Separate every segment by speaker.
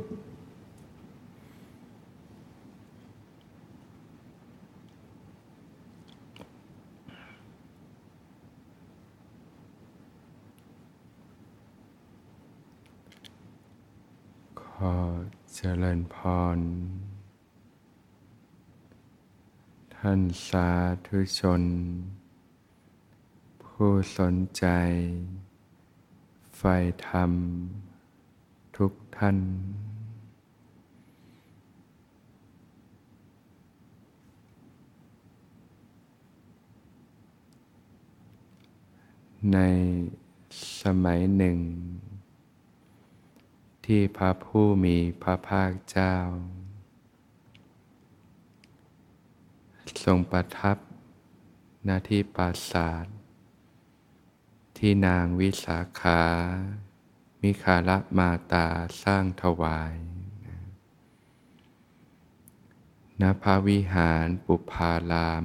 Speaker 1: ขอเจริญพร ท่านสาธุชน ผู้สนใจใฝ่ธรรม ทุกท่าน ในสมัยหนึ่ง ที่พระผู้มีพระภาคเจ้า ทรงประทับหน้าที่ปราสาทที่นางวิสาขา มิคาลมาตาสร้างถวายณพระวิหารปุพาราม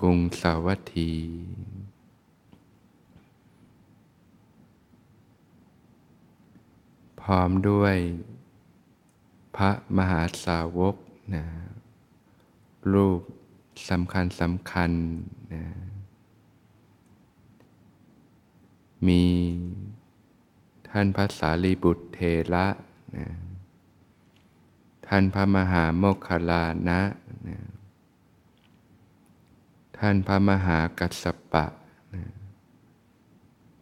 Speaker 1: กรุงสาวัตถี ร้อมด้วย พระมหาสาวกนะรูปสำคัญสำคัญนะมีท่านพระสารีบุตรเทระนะท่านพระมหาโมคคลานะนะท่านพระมหากัสสปะนะ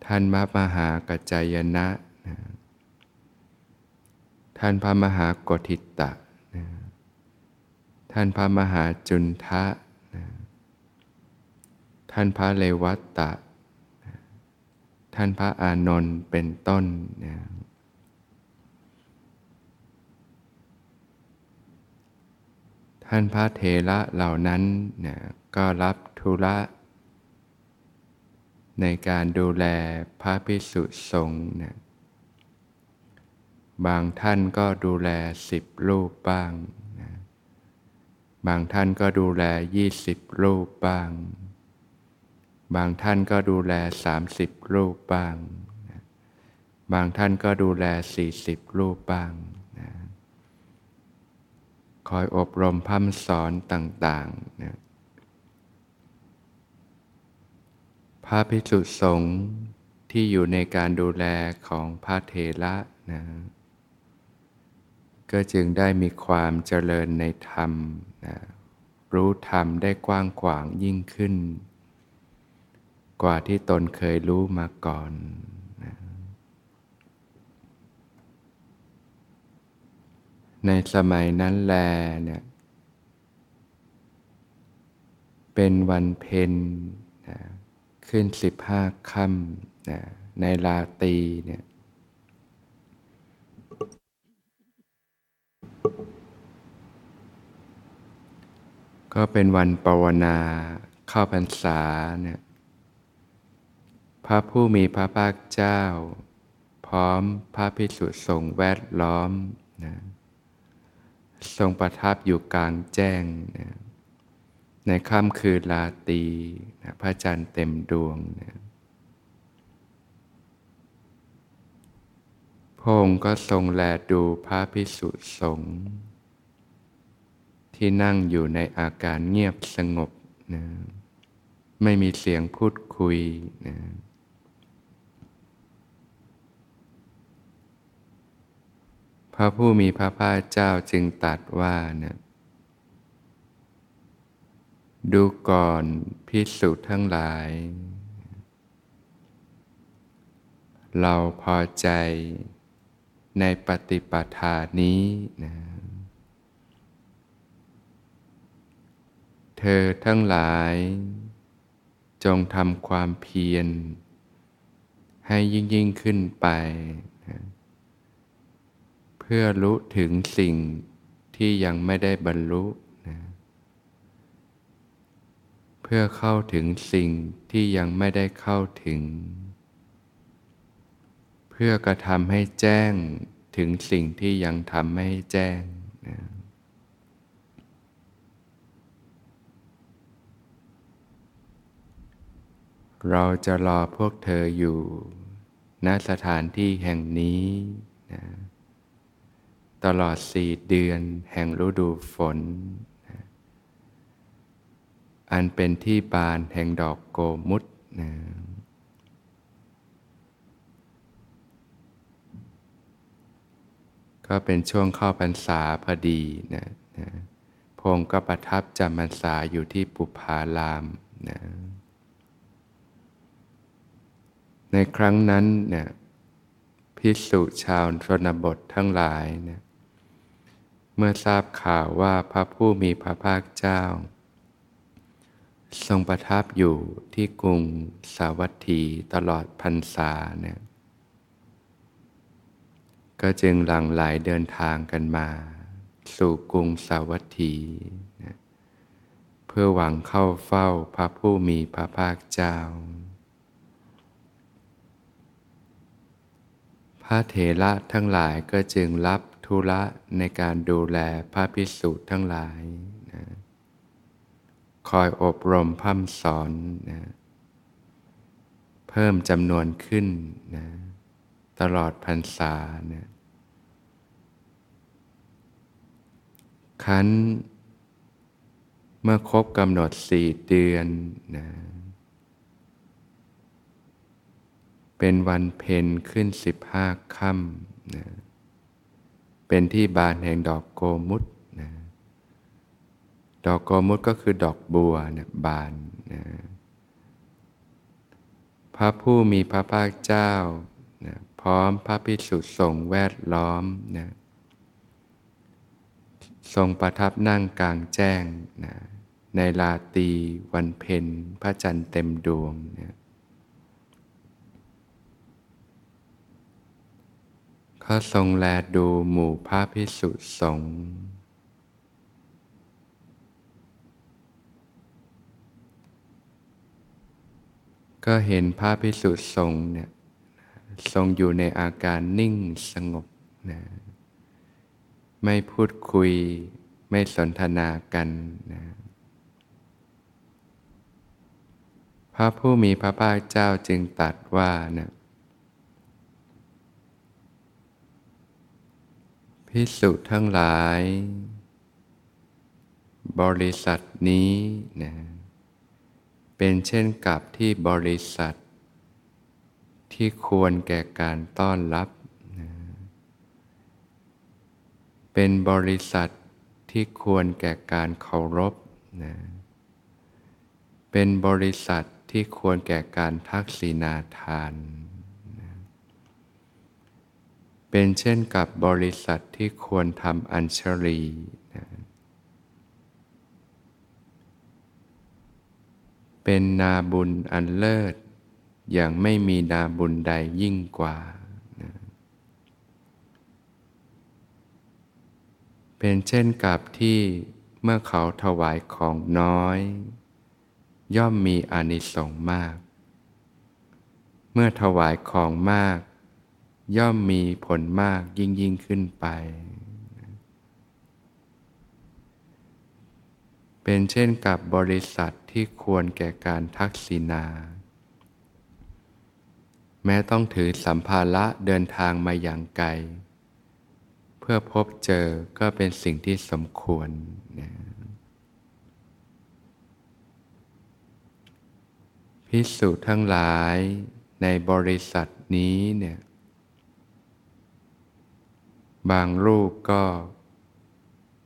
Speaker 1: ท่านพระมหากัจจายนะนะ ท่านพระมหากทิตะนะท่านพระมหาจุนทะนะท่านพระเลวัตตะนะท่านพระอานนท์เป็นต้นนะท่านพระเทระเหล่านั้นนะก็รับธุระในการดูแลพระภิกษุสงฆ์นะ บางท่านก็ดูแลสิบรูปบ้างนะบางท่านก็ดูแลยี่สิบรูปบ้าง บางท่านก็ดูแลสามสิบรูปบ้างนะบางท่านก็ดูแลสี่สิบรูปบ้างนะคอยอบรมพัฒสอนต่างๆนะพระภิกษุสงฆ์ที่อยู่ในการดูแลของพระเทระนะ ก็จึงได้มีความเจริญในธรรมนะรู้ธรรมได้กว้างขวางยิ่งขึ้น กว่าที่ตนเคยรู้มาก่อนนะในสมัยนั้นแลเนี่ยเป็นวันเพ็ญนะขึ้นสิบห้าค่ำนะในลาตีเนี่ย ก็เป็นวันปวนาเข้าพรรษาเนี่ยพระผู้มีพระภาคเจ้า พร้อมพระภิกษุสงฆ์แวดล้อมนะทรงประทับอยู่กลางแจ้งนะในค่ำคืนลาตรีนะพระจันทร์เต็มดวงนะ ระองค์ก็ทรงแลดูพระภิกษุสงฆ์ที่นั่งอยู่ในอาการเงียบสงบนะไม่มีเสียงพูดคุยนะพระผู้มีพระภาคเจ้าจึงตรัสว่านะดูก่อนพิสุทั้งหลาย เราพอใจ ในปฏิปทานี้นะเธอทั้งหลาย จงทำความเพียร ให้ยิ่งยิ่งขึ้นไปนะเพื่อรู้ถึงสิ่งที่ยังไม่ได้บรรลุนะเพื่อเข้าถึงสิ่งที่ยังไม่ได้เข้าถึง เพื่อกระทำให้แจ้ง ถึงสิ่งที่ยังทำไม่แจ้งนะเราจะรอพวกเธออยู่ณสถานที่แห่งนี้นะตลอดสี่เดือนแห่งฤดูฝนอันเป็นที่บานแห่งดอกโกมุตนะ ก็เป็นช่วงเข้าพรรษาพอดีนะนะพงก็ประทับจำพรรษาอยู่ที่ปุพารามนะในครั้งนั้นเนี่ยพิสุชาวชนบททั้งหลายเนี่ยเมื่อทราบข่าวว่าพระผู้มีพระภาคเจ้า ทรงประทับอยู่ที่กรุงสาวัตถีตลอดพรรษาเนี่ย ก็จึงหลั่งไหลเดินทางกันมา สู่กรุงสาวัตถีนะเพื่อหวังเข้าเฝ้าพระผู้มีพระภาคเจ้า พระเถระทั้งหลายก็จึงรับธุระในการดูแลพระพิสุทั้งหลายนะคอยอบรมพัฒสอนนะเพิ่มจำนวนขึ้นนะ ตลอดพรรษาเนี่ยคันเมื่อครบกำหนดสี่เดือนนะเป็นวันเพ็ญขึ้นสิบห้าค่ำนะเป็นที่บานแห่งดอกโกมุตนะดอกโกมุตก็คือดอกบัวนี่ยบานนะพระผู้มีพระภาคเจ้า ร้อมพระพิสุสงฆ์แวดล้อมนะทรงประทับนั่งกลางแจ้งนะในลาตีวันเพ็ญพระจันทร์เต็มดวงนะเขาทรงแลดูหมู่พระพิสุสงฆ์ก็เห็นพระพิสุสงฆ์เนี่ย ทรงอยู่ในอาการนิ่งสงบนะไม่พูดคุย ไม่สนทนากันนะพระผู้มีพระภาคเจ้าจึงตัดว่านะพิสุทั้งหลาย บริษัทนี้นะเป็นเช่นกับที่บริษัท ที่ควรแก่การต้อนรับ เป็นบริษัทที่ควรแก่การเคารพนะเป็นบริษัทที่ควรแก่การทักษิณาทานนะเป็นเช่นกับบริษัทที่ควรทำอัญชลีนะเป็นนาบุญอันเลิศ อย่างไม่มีนาบุญใดยิ่งกว่านะเป็นเช่นกับที่เมื่อเขาถวายของน้อย ย่อมมีอานิสงส์มาก เมื่อถวายของมาก ย่อมมีผลมากยิ่งยิ่งขึ้นไป เป็นเช่นกับบริษัทที่ควรแก่การทักษิณา แม้ต้องถือสัมภาระเดินทางมาอย่างไกล เพื่อพบเจอก็เป็นสิ่งที่สมควรนะพิสูจน์ทั้งหลายในบริษัทนี้เนี่ยบางรูปก็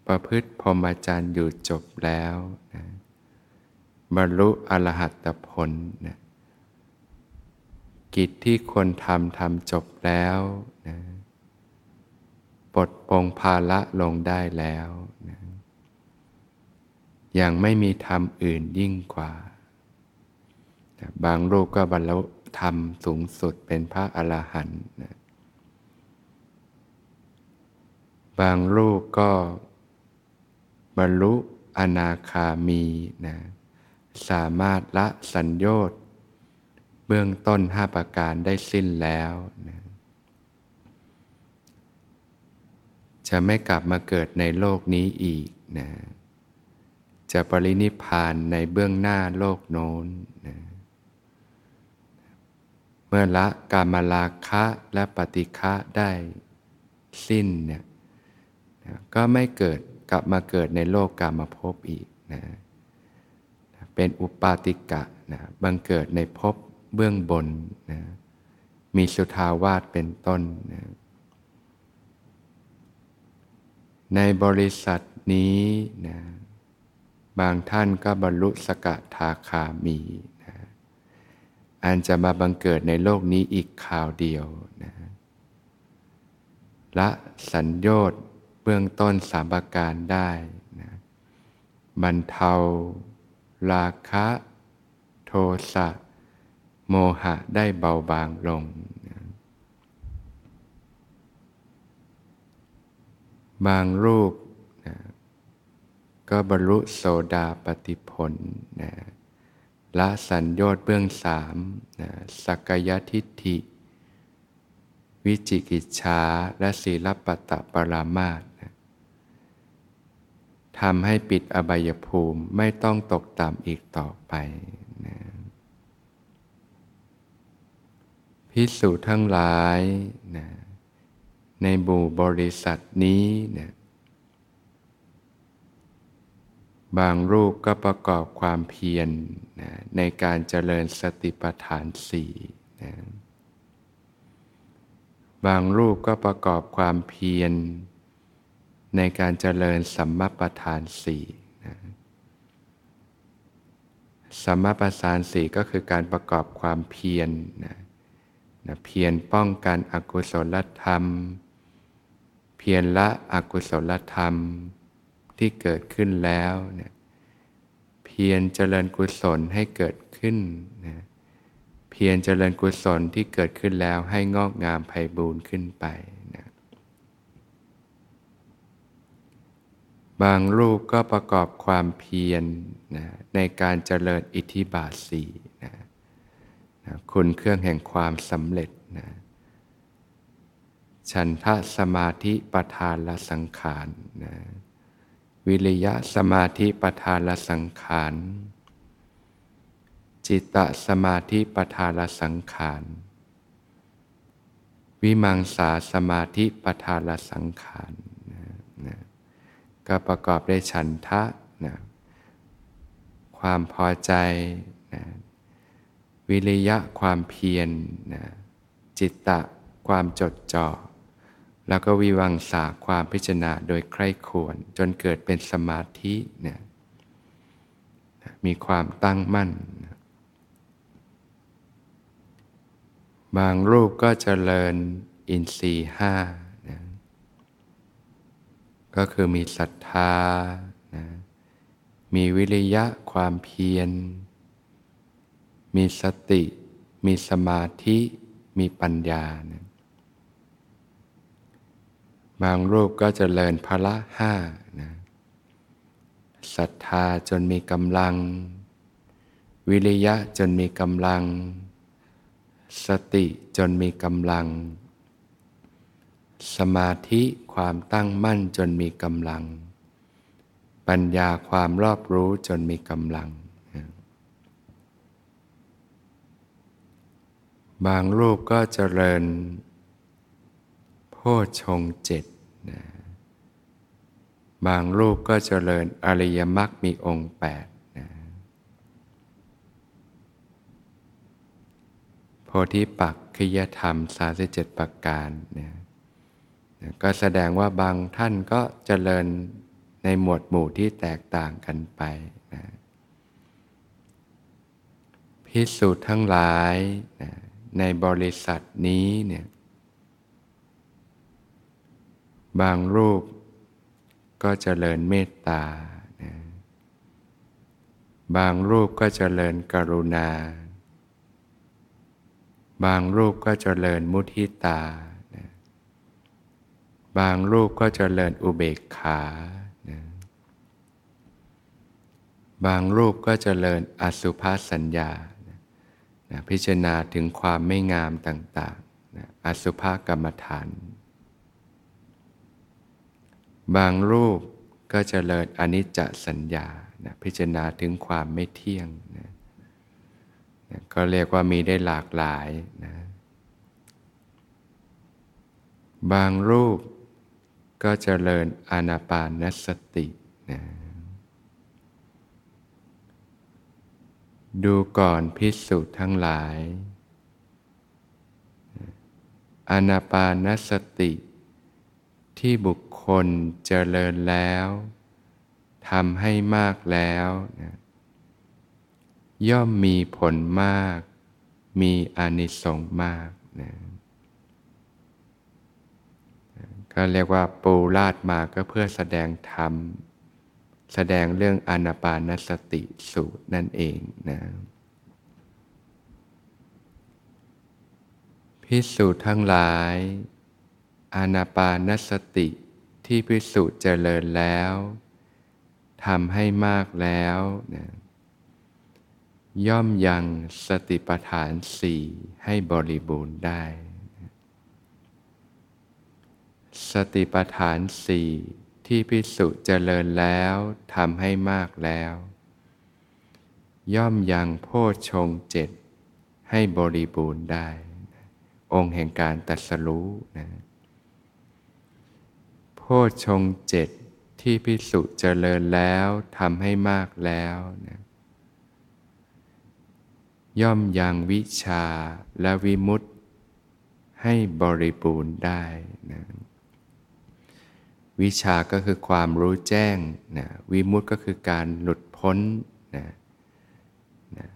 Speaker 1: ประพฤติพรหมจรรย์อยู่จบแล้วนะบรรลุอรหัตผลนะ กิจที่ควรทำทำจบแล้วนะปลดปงภาระลงได้แล้วนะยังไม่มีธรรมอื่นยิ่งกว่า บางรูปก็บรรลุธรรมสูงสุดเป็นพระอรหันต์นะบางรูปก็บรรลุอนาคามีนะสามารถละสัญญต์ เบื้องต้นห้าประการได้สิ้นแล้วนะจะไม่กลับมาเกิดในโลกนี้อีกนะจะปรินิพานในเบื้องหน้าโลกโน้นนะเมื่อละกามลาคะและปฏิฆะได้สิ้นเนี่ยนะก็ไม่เกิดกลับมาเกิดในโลกกามาภพอีกนะเป็นอุปาติกะนะบังเกิดในภพ เบื้องบนนะมีสุทาวาสเป็นต้นนะในบริษัทนี้นะบางท่านก็บรรลุสกทาคามีนะอันจะมาบังเกิดในโลกนี้อีกข่าวเดียวนะละสัญญชน์เบื้องต้นสามประการได้นะบรรเทา ราคะ โทสะ โมหะได้เบาบางลง บางรูปนะก็บรรลุโสดาปติผลนะละสัญญชน์เบื้องสามนะสักยทิฏฐิ วิจิกิจชาและศีลปตะปรามาสนะทำให้ปิดอบายภูมิไม่ต้องตกต่ำอีกต่อไปนะ พิสูจทั้งหลายนะในบูบริษัทนี้นะบางรูปก็ประกอบความเพียรนะในการเจริญสติปัฏฐานสี่นะบางรูปก็ประกอบความเพียร ในการเจริญสัมมาประธานสี่นะสัมมาประธานสี่ก็คือการประกอบความเพียรนะ นะเพียรป้องกันอกุศลธรรม เพียรละอกุศลธรรมที่เกิดขึ้นแล้วเนี่ยเพียรเจริญกุศลให้เกิดขึ้นนะเพียรเจริญกุศลที่เกิดขึ้นแล้วให้งอกงามไพบูรณ์ขึ้นไปนะบางรูปก็ประกอบความเพียรนะในการเจริญอิทธิบาทสี่นะ คุณเครื่องแห่งความสำเร็จนะฉันทะสมาธิประธานละสังขารนะวิริยะสมาธิประธานละสังขาร จิตตสมาธิประธานละสังขาร วิมังสาสมาธิประธานละสังขารนะนะก็ประกอบด้วยฉันทะนะความพอใจนะ วิริยะความเพียรนะจิตตะความจดจ่อ แล้วก็วิวังสาความพิจารณาโดยใคร่ควรจนเกิดเป็นสมาธิเนี่ยมีความตั้งมั่นบางรูปก็เจริญอินทรีห้านะก็คือมีศรัทธานะมีวิริยะความเพียร มีสติ มีสมาธิ มีปัญญานะบางรูปก็จเจริญพละห้านะศรัทธาจนมีกำลัง วิริยะจนมีกำลัง สติจนมีกำลัง สมาธิความตั้งมั่นจนมีกำลัง ปัญญาความรอบรู้จนมีกำลัง บางรูปก็เจริญ โพชงเจ็ดนะบางรูปก็เจริญอริยมรรคมีองค์แปดนะโพธิปักขิยธรรมสาสิเจ็ดประการนะนะก็แสดงว่าบางท่านก็เจริญในหมวดหมู่ที่แตกต่างกันไปนะพิสูจน์ทั้งหลายนะ ในบริษัทนี้เนี่ยบางรูปก็เจริญเมตตานะบางรูปก็เจริญกรุณา บางรูปก็เจริญมุทิตานะบางรูปก็เจริญอุเบกขานะบางรูปก็เจริญอสุภาสัญญา นะพิจารณาถึงความไม่งามต่างๆนะอสุภกรรมฐาน บางรูปก็จเจริญอนิจจสัญญานะพิจารณาถึงความไม่เที่ยงนะนะก็เรียกว่ามีได้หลากหลายนะบางรูปก็จเจริญอานาปานสตินะ ดูก่อนพิสูจน์ทั้งหลาย อนาปานสติ ที่บุคคลเจริญแล้วทำให้มากแล้วนะย่อมมีผลมาก มีอานิสงส์มากนะก็เรียกว่าปูราดมาก็เพื่อแสดงธรรม แสดงเรื่องอนาปานสติสูตรนั่นเองนะพิสูจน์ทั้งหลาย อานาปานสติที่พิสูจน์เจริญแล้วทำให้มากแล้วนะย่อมยังสติปัฏฐานสี่ให้บริบูรณ์ได้ สติปัฏฐานสี่ ที่พิสุเจริญแล้วทำให้มากแล้ว ย่อมยังโพชงเจ็ดให้บริบูรณ์ได้ องค์แห่งการตัดสรู้นะโพชงเจ็ดที่พิสุเจริญแล้วทำให้มากแล้วนะย่อมยังวิชาและวิมุตติให้บริบูรณ์ได้นะ วิชาก็คือความรู้แจ้งนะวิมุตติก็คือการหลุดพ้นนะนะ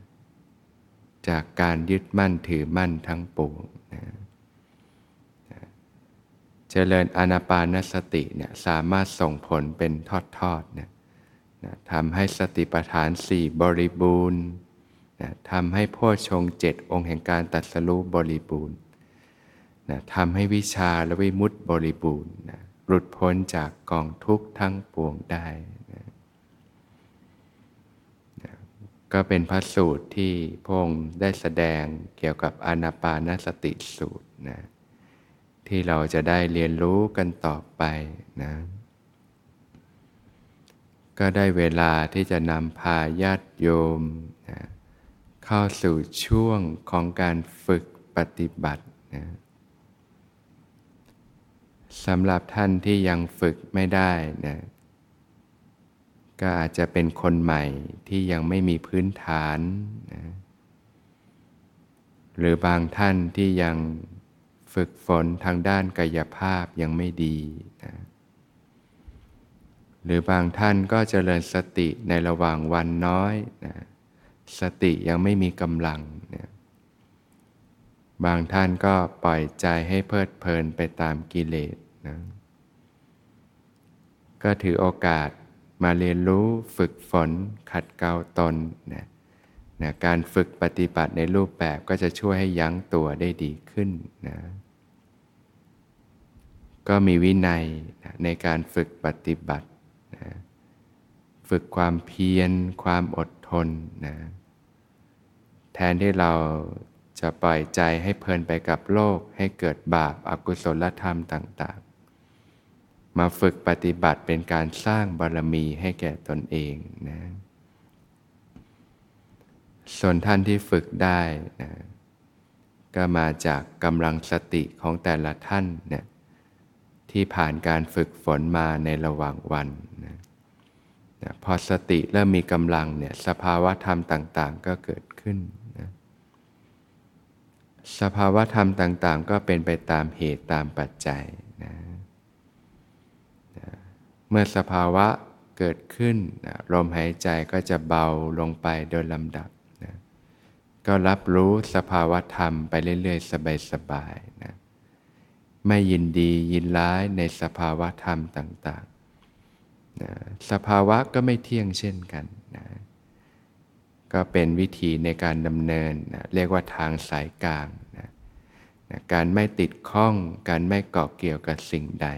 Speaker 1: จากการยึดมั่นถือมั่นทั้งปวงนะนะเจริญอนาปานสติเนี่ยสามารถส่งผลเป็นทอดๆนะนะทำให้สติปัฏฐานสี่บริบูรณ์นะทำให้พ่อชงเจ็ดองค์แห่งการตัดสรู้บริบูรณ์นะทำให้วิชาและวิมุตติบริบูรณ์นะ หลุดพ้นจากกองทุกข์ทั้งปวงได้นะก็เป็นพระสูตรที่พงได้แสดงเกี่ยวกับอนาปานสติสูตรนะที่เราจะได้เรียนรู้กันต่อไปนะก็ได้เวลาที่จะนำพาญาติโยมนะเข้าสู่ช่วงของการฝึกปฏิบัตินะ สำหรับท่านที่ยังฝึกไม่ได้นะก็อาจจะเป็นคนใหม่ที่ยังไม่มีพื้นฐานนะหรือบางท่านที่ยังฝึกฝนทางด้านกายภาพยังไม่ดีนะหรือบางท่านก็เจริญสติในระหว่างวันน้อยนะสติยังไม่มีกำลังนี่ยบางท่านก็ปล่อยใจให้เพลิดเพลินไปตามกิเลส นะก็ถือโอกาสมาเรียนรู้ฝึกฝนขัดเกลาตนนะนะการฝึกปฏิบัติในรูปแบบก็จะช่วยให้ยั้งตัวได้ดีขึ้นนะก็มีวินัยนะในการฝึกปฏิบัตินะฝึกความเพียร ความอดทนนะแทนที่เราจะปล่อยใจให้เพลินไปกับโลกให้เกิดบาปอากุศลธรรมต่าง มาฝึกปฏิบัติเป็นการสร้างบารมีให้แก่ตนเองนะส่วนท่านที่ฝึกได้นะก็มาจากกำลังสติของแต่ละท่านเนี่ยที่ผ่านการฝึกฝนมาในระหว่างวันนะพอสติเริ่มมีกำลังเนี่ยสภาวะธรรมต่าง ๆ ก็เกิดขึ้นนะสภาวะธรรมต่าง ๆ ก็เป็นไปตามเหตุตามปัจจัยนะ มื่อสภาวะเกิดขึ้นนะลมหายใจก็จะเบาลงไปโดยลำดับนะก็รับรู้สภาวะธรรมไปเรื่อยๆ สบายๆนะไม่ยินดียินร้ายในสภาวะธรรมต่างนะสภาวะก็ไม่เที่ยงเช่นกันนะก็เป็นวิธีในการดำเนินนะเรียกว่าทางสายกลางนะนะการไม่ติดข้อง การไม่เกาะเกี่ยวกับสิ่งใด